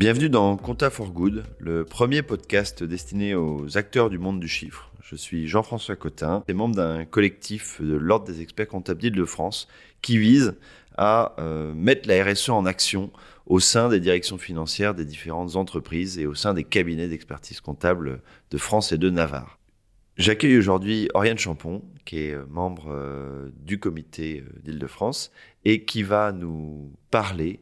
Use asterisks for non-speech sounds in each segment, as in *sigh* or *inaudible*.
Bienvenue dans Compta for Good, le premier podcast destiné aux acteurs du monde du chiffre. Je suis Jean-François Cotin, et membre d'un collectif de l'Ordre des experts comptables de France qui vise à euh, mettre la RSE en action au sein des directions financières des différentes entreprises et au sein des cabinets d'expertise comptable de France et de Navarre. J'accueille aujourd'hui Oriane Champon, qui est euh, membre euh, du comité d'Île-de-France et qui va nous parler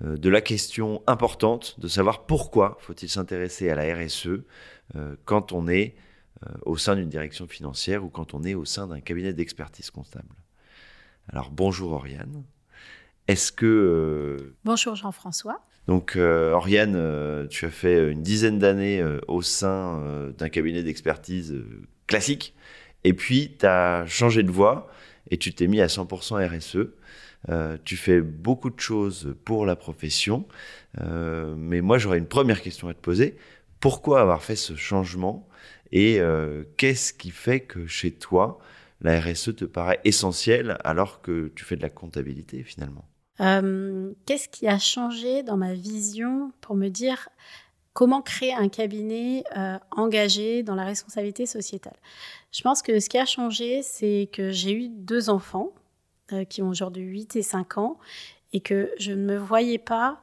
de la question importante de savoir pourquoi faut-il s'intéresser à la RSE quand on est au sein d'une direction financière ou quand on est au sein d'un cabinet d'expertise comptable. Alors bonjour Oriane. Est-ce que... Euh, bonjour Jean-François. Donc euh, Oriane, euh, tu as fait une dizaine d'années au sein d'un cabinet d'expertise classique et puis tu as changé de voie et tu t'es mis à 100% RSE. Tu fais beaucoup de choses pour la profession, mais moi j'aurais une première question à te poser. Pourquoi avoir fait ce changement? Et qu'est-ce qui fait que chez toi, la RSE te paraît essentielle alors que tu fais de la comptabilité finalement? Euh, Qu'est-ce qui a changé dans ma vision pour me dire comment créer un cabinet euh, engagé dans la responsabilité sociétale? Je pense que ce qui a changé, c'est que j'ai eu deux enfants euh, qui ont aujourd'hui 8 et 5 ans et que je ne me voyais pas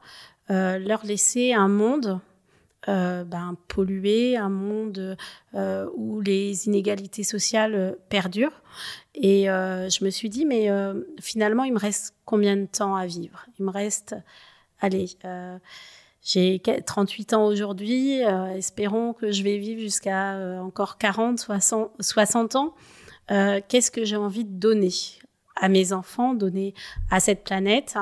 leur laisser un monde euh, ben, pollué, un monde euh, où les inégalités sociales euh, perdurent. Et je me suis dit, mais finalement, il me reste combien de temps à vivre? Il me reste, allez, j'ai 38 ans aujourd'hui, espérons que je vais vivre jusqu'à encore 40, 60, 60 ans. Qu'est-ce que j'ai envie de donner? À mes enfants, donner à cette planète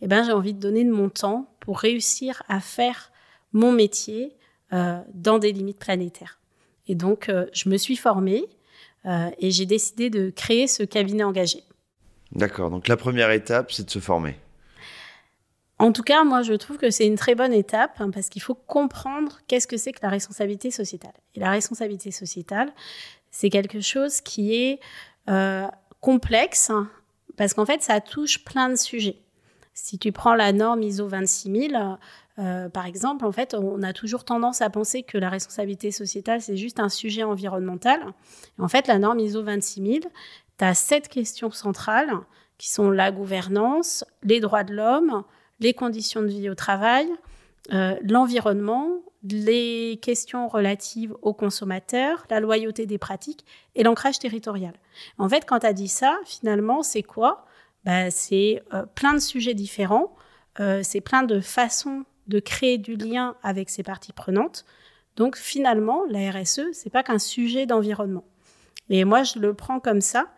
Eh ben, j'ai envie de donner de mon temps pour réussir à faire mon métier euh, dans des limites planétaires. Et donc, euh, je me suis formée euh, et j'ai décidé de créer ce cabinet engagé. D'accord, donc la première étape, c'est de se former. En tout cas, moi, je trouve que c'est une très bonne étape hein, parce qu'il faut comprendre qu'est-ce que c'est que la responsabilité sociétale. Et la responsabilité sociétale, c'est quelque chose qui est complexe hein, parce qu'en fait, ça touche plein de sujets. Si tu prends la norme ISO 26000, euh, par exemple, en fait, on a toujours tendance à penser que la responsabilité sociétale, c'est juste un sujet environnemental. en fait, la norme ISO 26000, tu as sept questions centrales qui sont la gouvernance, les droits de l'homme, les conditions de vie au travail, euh, l'environnement, les questions relatives aux consommateurs, la loyauté des pratiques et l'ancrage territorial. En fait, quand tu as dit ça, finalement, c'est quoi? Bah, C'est euh, plein de sujets différents, c'est plein de façons de créer du lien avec ses parties prenantes. Donc finalement, la RSE, c'est pas qu'un sujet d'environnement. Et moi, je le prends comme ça,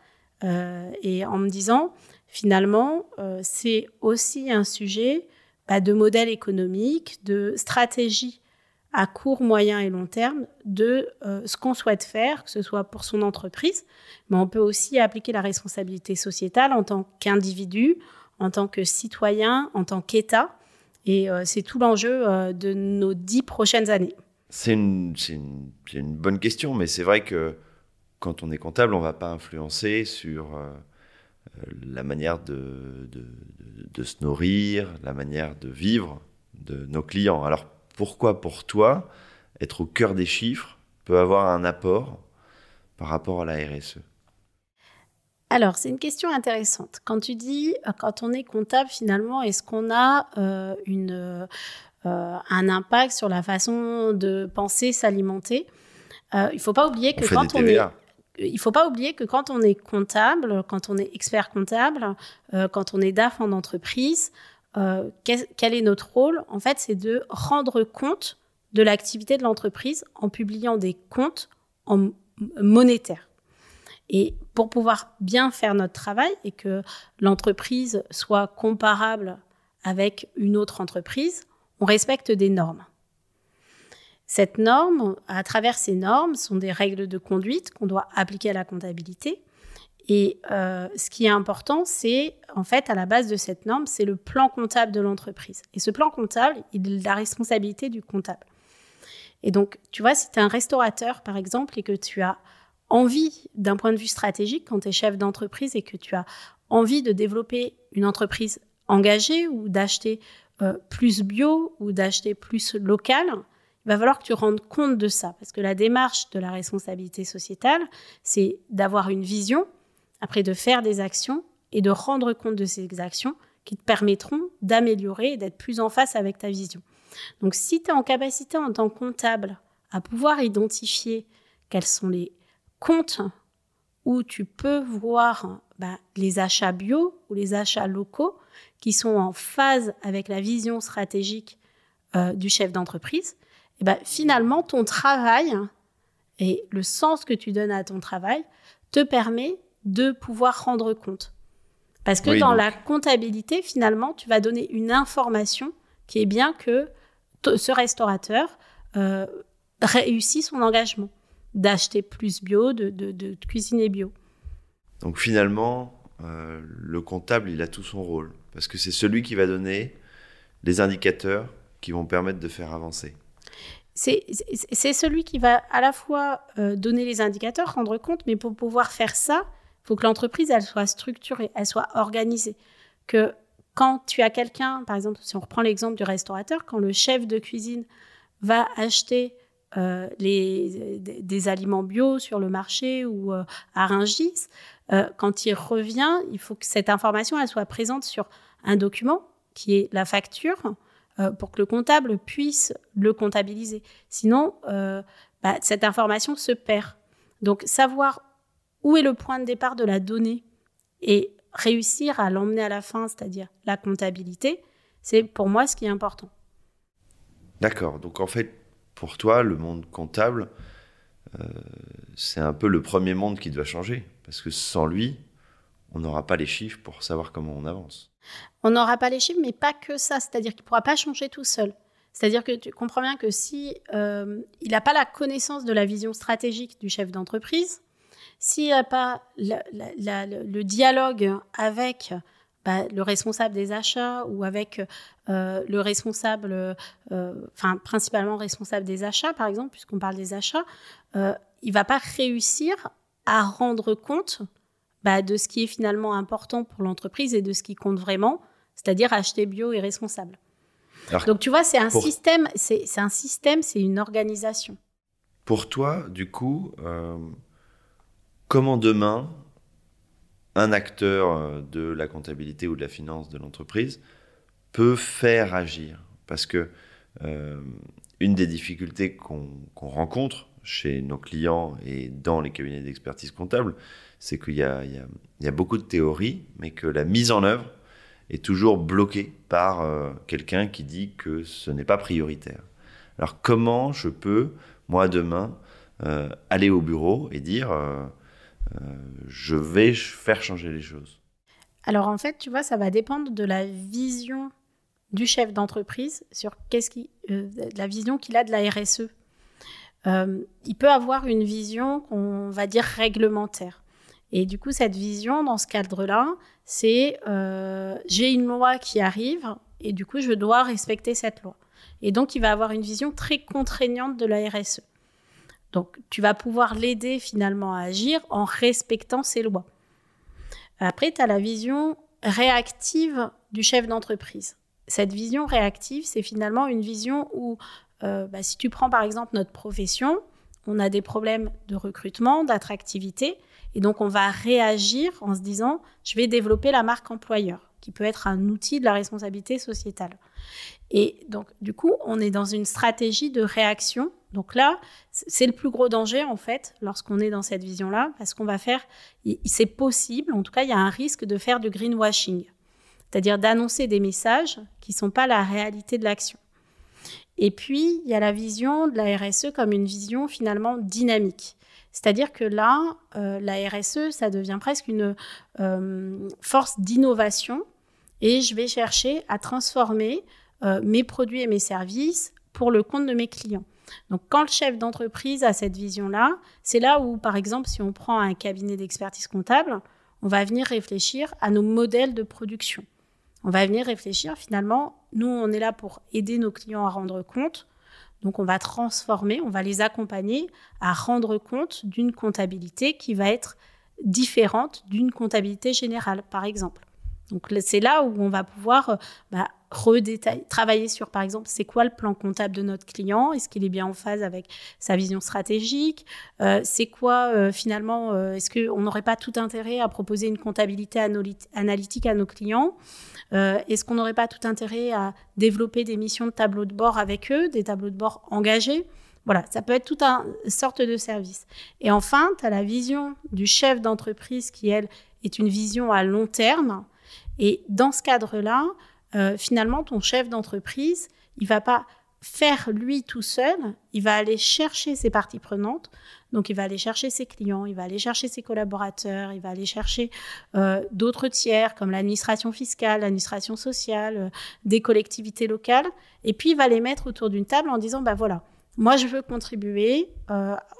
euh, et en me disant, finalement, euh, c'est aussi un sujet bah, de modèle économique, de stratégie à court, moyen et long terme de euh, ce qu'on souhaite faire, que ce soit pour son entreprise, mais on peut aussi appliquer la responsabilité sociétale en tant qu'individu, en tant que citoyen, en tant qu'État. Et euh, c'est tout l'enjeu euh, de nos dix prochaines années. C'est une, bonne question, mais c'est vrai que quand on est comptable, on ne va pas influencer sur la manière de, de, se nourrir, la manière de vivre de nos clients. Alors pourquoi pour toi, être au cœur des chiffres peut avoir un apport par rapport à la RSE alors, c'est une question intéressante. Quand tu dis, euh, quand on est comptable, finalement, est-ce qu'on a euh, une, euh, un impact sur la façon de penser, s'alimenter? Il ne faut pas oublier que quand on est il faut pas oublier que quand on est comptable, quand on est expert comptable, quand on est DAF en entreprise, quel est notre rôle? En fait, c'est de rendre compte de l'activité de l'entreprise en publiant des comptes en monétaire. Et pour pouvoir bien faire notre travail et que l'entreprise soit comparable avec une autre entreprise, on respecte des normes. Cette norme, à travers ces normes, sont des règles de conduite qu'on doit appliquer à la comptabilité. Et euh, ce qui est important, c'est en fait à la base de cette norme, c'est le plan comptable de l'entreprise. Et ce plan comptable, il est la responsabilité du comptable. Et donc, tu vois, si tu es un restaurateur, par exemple, et que tu as envie, d'un point de vue stratégique, quand tu es chef d'entreprise et que tu as envie de développer une entreprise engagée ou d'acheter euh, plus bio ou d'acheter plus local, il va falloir que tu rendes compte de ça. Parce que la démarche de la responsabilité sociétale, c'est d'avoir une vision, après de faire des actions et de rendre compte de ces actions qui te permettront d'améliorer et d'être plus en face avec ta vision. Donc si tu es en capacité en tant que comptable à pouvoir identifier quels sont les comptes où tu peux voir bah, les achats bio ou les achats locaux qui sont en phase avec la vision stratégique euh, du chef d'entreprise, et bah, finalement, ton travail et le sens que tu donnes à ton travail te permet de pouvoir rendre compte. Parce que dans la comptabilité, finalement, tu vas donner une information qui est bien que ce restaurateur euh, réussit son engagement d'acheter plus bio, de, cuisiner bio. Donc finalement, euh, le comptable, il a tout son rôle, parce que c'est celui qui va donner les indicateurs qui vont permettre de faire avancer. C'est celui qui va à la fois euh, donner les indicateurs, rendre compte, mais pour pouvoir faire ça, faut que l'entreprise, elle soit structurée, elle soit organisée. Que quand tu as quelqu'un, par exemple, si on reprend l'exemple du restaurateur, quand le chef de cuisine va acheter euh, les, des, aliments bio sur le marché ou euh, à Rungis, euh, quand il revient, il faut que cette information elle soit présente sur un document qui est la facture pour que le comptable puisse le comptabiliser. Sinon, bah, cette information se perd. Donc, savoir où est le point de départ de la donnée? Et réussir à l'emmener à la fin, c'est-à-dire la comptabilité, c'est pour moi ce qui est important. D'accord. Donc, en fait, pour toi, le monde comptable, euh, c'est un peu le premier monde qui doit changer. Parce que sans lui, on n'aura pas les chiffres pour savoir comment on avance. On n'aura pas les chiffres, mais pas que ça. C'est-à-dire qu'il ne pourra pas changer tout seul. C'est-à-dire que tu comprends bien que si euh, il n'a pas la connaissance de la vision stratégique du chef d'entreprise, s'il n'a pas le dialogue avec bah, le responsable des achats ou avec euh, le responsable, euh, enfin principalement responsable des achats, par exemple, puisqu'on parle des achats, euh, il va pas réussir à rendre compte bah, de ce qui est finalement important pour l'entreprise et de ce qui compte vraiment, c'est-à-dire acheter bio et responsable. Donc tu vois, c'est un, système, c'est un système, c'est une organisation. Pour toi, du coup, euh, comment demain un acteur euh, de la comptabilité ou de la finance de l'entreprise peut faire agir? Parce que euh, une des difficultés qu'on rencontre chez nos clients et dans les cabinets d'expertise comptable, c'est qu'il y, y, a beaucoup de théories, mais que la mise en œuvre est toujours bloquée par euh, quelqu'un qui dit que ce n'est pas prioritaire. Alors comment je peux, moi demain, aller au bureau et dire je vais faire changer les choses Alors en fait, tu vois, ça va dépendre de la vision du chef d'entreprise sur qu'est-ce qui, euh, la vision qu'il a de la RSE. Euh, il peut avoir une vision qu'on va dire réglementaire. Et du coup, cette vision, dans ce cadre-là, c'est j'ai une loi qui arrive et du coup, je dois respecter cette loi. Et donc, il va avoir une vision très contraignante de la RSE. Donc, tu vas pouvoir l'aider finalement à agir en respectant ses lois. Après, tu as la vision réactive du chef d'entreprise. Cette vision réactive, c'est finalement une vision où, euh, bah, si tu prends par exemple notre profession, on a des problèmes de recrutement, d'attractivité, et donc on va réagir en se disant, je vais développer la marque employeur, qui peut être un outil de la responsabilité sociétale. Et donc, du coup, on est dans une stratégie de réaction donc là, c'est le plus gros danger en fait lorsqu'on est dans cette vision-là, parce qu'on va faire, c'est possible, en tout cas il y a un risque de faire du greenwashing, c'est-à-dire d'annoncer des messages qui ne sont pas la réalité de l'action. Et puis, il y a la vision de la RSE comme une vision finalement dynamique. C'est-à-dire que là, euh, la RSE, ça devient presque une euh, force d'innovation et je vais chercher à transformer euh, mes produits et mes services pour le compte de mes clients. Donc, quand le chef d'entreprise a cette vision-là, c'est là où, par exemple, si on prend un cabinet d'expertise comptable, on va venir réfléchir à nos modèles de production. On va venir réfléchir, finalement, nous, on est là pour aider nos clients à rendre compte. Donc, on va transformer, on va les accompagner à rendre compte d'une comptabilité qui va être différente d'une comptabilité générale, par exemple. Donc c'est là où on va pouvoir euh, bah, travailler sur, par exemple, c'est quoi le plan comptable de notre client? Est-ce qu'il est bien en phase avec sa vision stratégique? Euh, C'est quoi euh, finalement Est-ce qu'on n'aurait pas tout intérêt à proposer une comptabilité analytique à nos clients? Est-ce qu'on n'aurait pas tout intérêt à développer des missions de tableau de bord avec eux, des tableaux de bord engagés? Voilà, ça peut être toute une sorte de service. Et enfin, tu as la vision du chef d'entreprise qui, elle, est une vision à long terme. Et dans ce cadre-là, euh, finalement, ton chef d'entreprise, il va pas faire lui tout seul, il va aller chercher ses parties prenantes. Donc, il va aller chercher ses clients, il va aller chercher ses collaborateurs, il va aller chercher euh, d'autres tiers comme l'administration fiscale, l'administration sociale, euh, des collectivités locales. Et puis, il va les mettre autour d'une table en disant, bah voilà, moi, je veux contribuer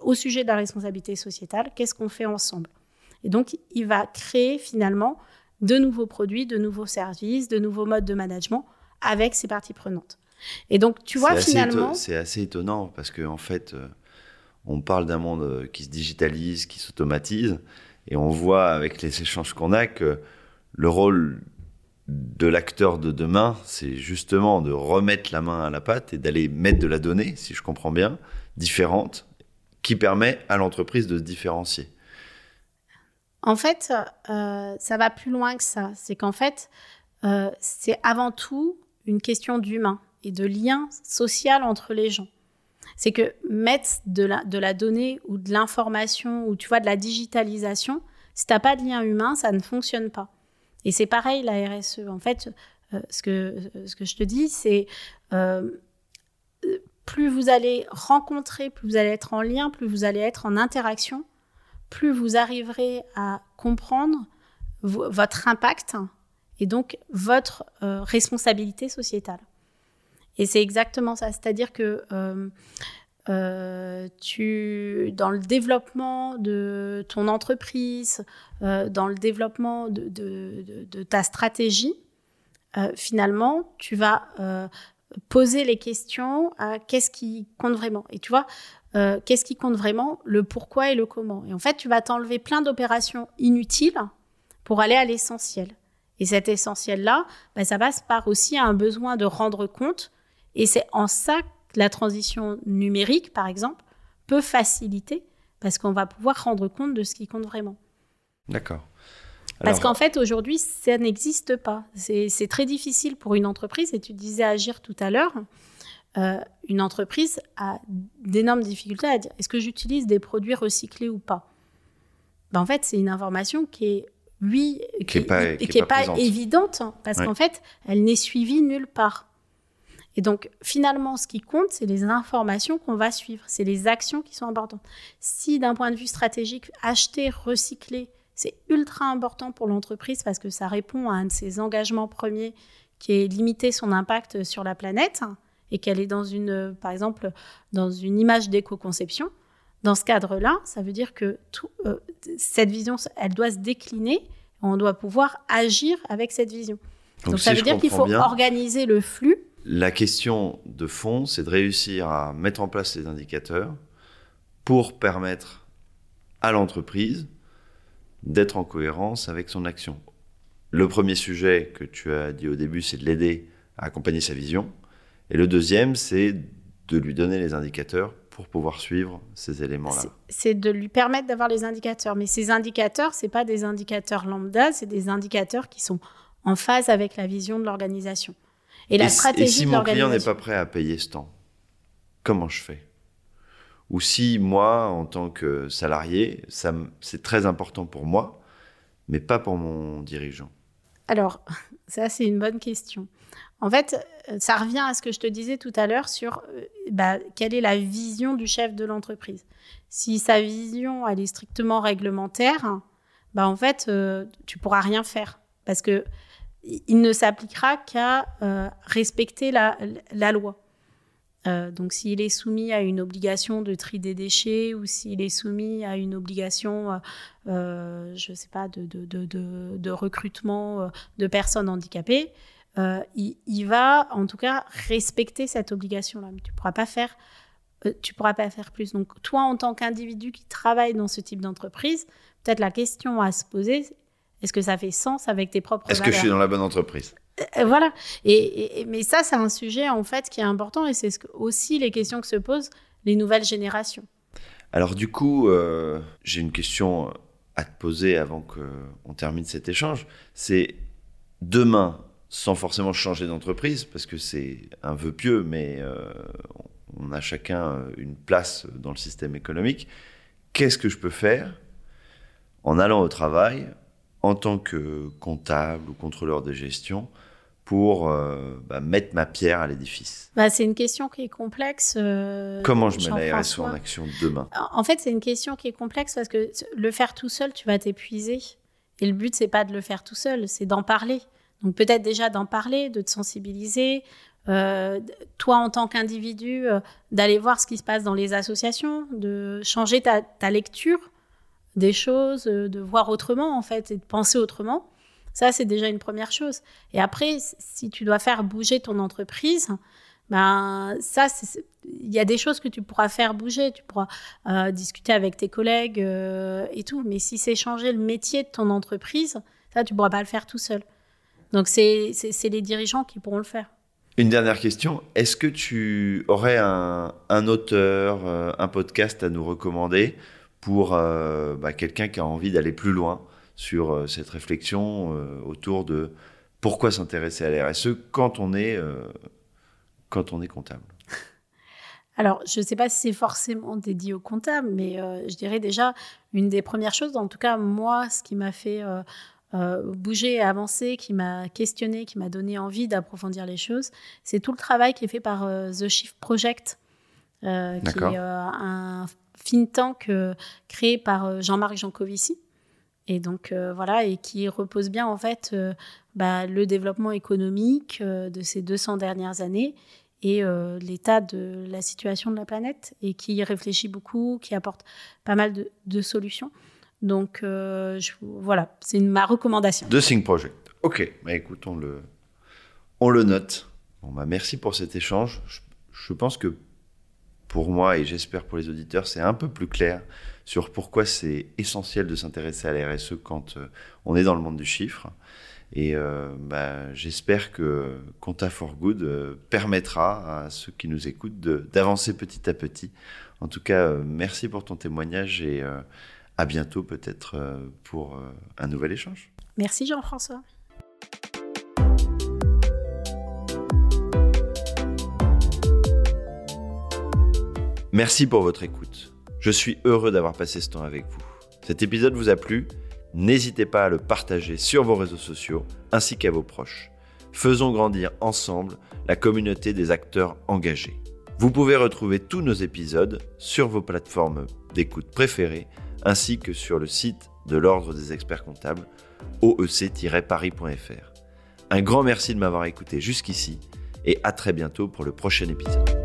au sujet de la responsabilité sociétale. Qu'est-ce qu'on fait ensemble? Et donc, il va créer finalement de nouveaux produits, de nouveaux services, de nouveaux modes de management avec ces parties prenantes. Et donc, tu vois, finalement. C'est assez étonnant parce qu'en en fait, euh, on parle d'un monde euh, qui se digitalise, qui s'automatise, et on voit avec les échanges qu'on a que le rôle de l'acteur de demain, c'est justement de remettre la main à la pâte et d'aller mettre de la donnée, si je comprends bien, différente, qui permet à l'entreprise de se différencier. En fait, euh, ça va plus loin que ça. C'est qu'en fait, euh, c'est avant tout une question d'humain et de lien social entre les gens. C'est que mettre de la, donnée ou de l'information ou tu vois de la digitalisation, si tu n'as pas de lien humain, ça ne fonctionne pas. Et c'est pareil la RSE. En fait, euh, ce, que, ce que je te dis, c'est plus vous allez rencontrer, plus vous allez être en lien, plus vous allez être en interaction, plus vous arriverez à comprendre votre impact et donc votre euh, responsabilité sociétale. Et c'est exactement ça, c'est-à-dire que euh, euh, tu, dans le développement de ton entreprise, dans le développement de, ta stratégie, finalement, tu vas poser les questions à qu'est-ce qui compte vraiment. Et tu vois, euh, qu'est-ce qui compte vraiment, le pourquoi et le comment. Et en fait, tu vas t'enlever plein d'opérations inutiles pour aller à l'essentiel. Et cet essentiel-là, bah, ça passe par aussi un besoin de rendre compte. Et c'est en ça que la transition numérique, par exemple, peut faciliter, parce qu'on va pouvoir rendre compte de ce qui compte vraiment. D'accord. Parce qu'en fait, aujourd'hui, ça n'existe pas. C'est très difficile pour une entreprise, et tu disais agir tout à l'heure. Euh, une entreprise a d'énormes difficultés à dire est-ce que j'utilise des produits recyclés ou pas? Ben, En fait, c'est une information qui est, oui, qui n'est pas, pas, évidente, hein, parce qu'en fait, elle n'est suivie nulle part. Et donc, finalement, ce qui compte, c'est les informations qu'on va suivre, c'est les actions qui sont importantes. Si, d'un point de vue stratégique, acheter, recycler, c'est ultra important pour l'entreprise parce que ça répond à un de ses engagements premiers qui est limiter son impact sur la planète, et qu'elle est dans une, euh, par exemple, dans une image d'éco-conception, dans ce cadre-là, ça veut dire que tout, euh, cette vision, elle doit se décliner. On doit pouvoir agir avec cette vision. Donc, ça veut dire qu'il faut organiser le flux. La question de fond, c'est de réussir à mettre en place ces indicateurs pour permettre à l'entreprise d'être en cohérence avec son action. Le premier sujet que tu as dit au début, c'est de l'aider à accompagner sa vision. Et le deuxième, c'est de lui donner les indicateurs pour pouvoir suivre ces éléments-là. C'est de lui permettre d'avoir les indicateurs. Mais ces indicateurs, ce pas des indicateurs lambda, c'est des indicateurs qui sont en phase avec la vision de l'organisation. Et, la stratégie et si mon client n'est pas prêt à payer ce temps, comment je fais? Ou si moi, en tant que salarié, c'est très important pour moi, mais pas pour mon dirigeant? Alors, *laughs* ça c'est une bonne question. En fait, euh, ça revient à ce que je te disais tout à l'heure sur euh, bah, quelle est la vision du chef de l'entreprise. Si sa vision est strictement réglementaire, bah en fait, euh, tu pourras rien faire parce que il ne s'appliquera qu'à respecter la, loi. donc, s'il est soumis à une obligation de tri des déchets ou s'il est soumis à une obligation, je ne sais pas, de recrutement de personnes handicapées, euh, il, va en tout cas respecter cette obligation-là. Tu pourras pas faire, euh, tu pourras pas faire plus. Donc toi, en tant qu'individu qui travaille dans ce type d'entreprise, peut-être la question à se poser, Est-ce que ça fait sens avec tes propres Est-ce que je suis dans la bonne entreprise? Euh, voilà. Et, mais ça, c'est un sujet en fait qui est important et c'est aussi les questions que se posent les nouvelles générations. Alors du coup, euh, j'ai une question à te poser avant qu'on termine cet échange. C'est demain, sans forcément changer d'entreprise, parce que c'est un vœu pieux, mais euh, on a chacun une place dans le système économique. Qu'est-ce que je peux faire en allant au travail en tant que comptable ou contrôleur de gestion pour euh, bah, mettre ma pierre à l'édifice? Bah, C'est une question qui est complexe. Euh, Comment je mets la RSE en action demain? En fait, c'est une question qui est complexe parce que le faire tout seul, tu vas t'épuiser. Et le but, c'est pas de le faire tout seul, c'est d'en parler. Donc peut-être déjà d'en parler, de te sensibiliser. Euh, toi, en tant qu'individu, d'aller voir ce qui se passe dans les associations, de changer ta, lecture des choses, de voir autrement en fait et de penser autrement. Ça, c'est déjà une première chose. Et après, si tu dois faire bouger ton entreprise, ben ça, il y a des choses que tu pourras faire bouger. Tu pourras euh, discuter avec tes collègues euh, et tout. Mais si c'est changer le métier de ton entreprise, ça, tu pourras pas le faire tout seul. Donc, c'est les dirigeants qui pourront le faire. Une dernière question. Est-ce que tu aurais un, auteur, euh, un podcast à nous recommander pour bah, quelqu'un qui a envie d'aller plus loin sur euh, cette réflexion euh, autour de pourquoi s'intéresser à la RSE quand on est, euh, quand on est comptable? *laughs* Alors, je ne sais pas si c'est forcément dédié au comptable, mais je dirais déjà une des premières choses, en tout cas moi, ce qui m'a fait bouger et avancer, qui m'a questionné, qui m'a donné envie d'approfondir les choses, c'est tout le travail qui est fait par The Shift Project, qui est un think tank créé par Jean-Marc Jancovici, et donc euh, voilà, et qui repose bien en fait euh, bah, le développement économique euh, de ces 200 dernières années et l'état de la situation de la planète, et qui réfléchit beaucoup, qui apporte pas mal de, solutions. Donc je, voilà, c'est ma recommandation. The Think Project. Ok, bah, écoute, on le, on le note. Bon, bah, merci pour cet échange. Je, pense que pour moi et j'espère pour les auditeurs, c'est un peu plus clair sur pourquoi c'est essentiel de s'intéresser à la RSE quand euh, on est dans le monde du chiffre. Et euh, bah, j'espère que Compta for Good euh, permettra à ceux qui nous écoutent d'avancer petit à petit. En tout cas, merci pour ton témoignage et à bientôt peut-être pour un nouvel échange. Merci Jean-François. Merci pour votre écoute. Je suis heureux d'avoir passé ce temps avec vous. Cet épisode vous a plu? N'hésitez pas à le partager sur vos réseaux sociaux ainsi qu'à vos proches. Faisons grandir ensemble la communauté des acteurs engagés. Vous pouvez retrouver tous nos épisodes sur vos plateformes d'écoute préférées ainsi que sur le site de l'Ordre des experts comptables oec-paris.fr. Un grand merci de m'avoir écouté jusqu'ici et à très bientôt pour le prochain épisode.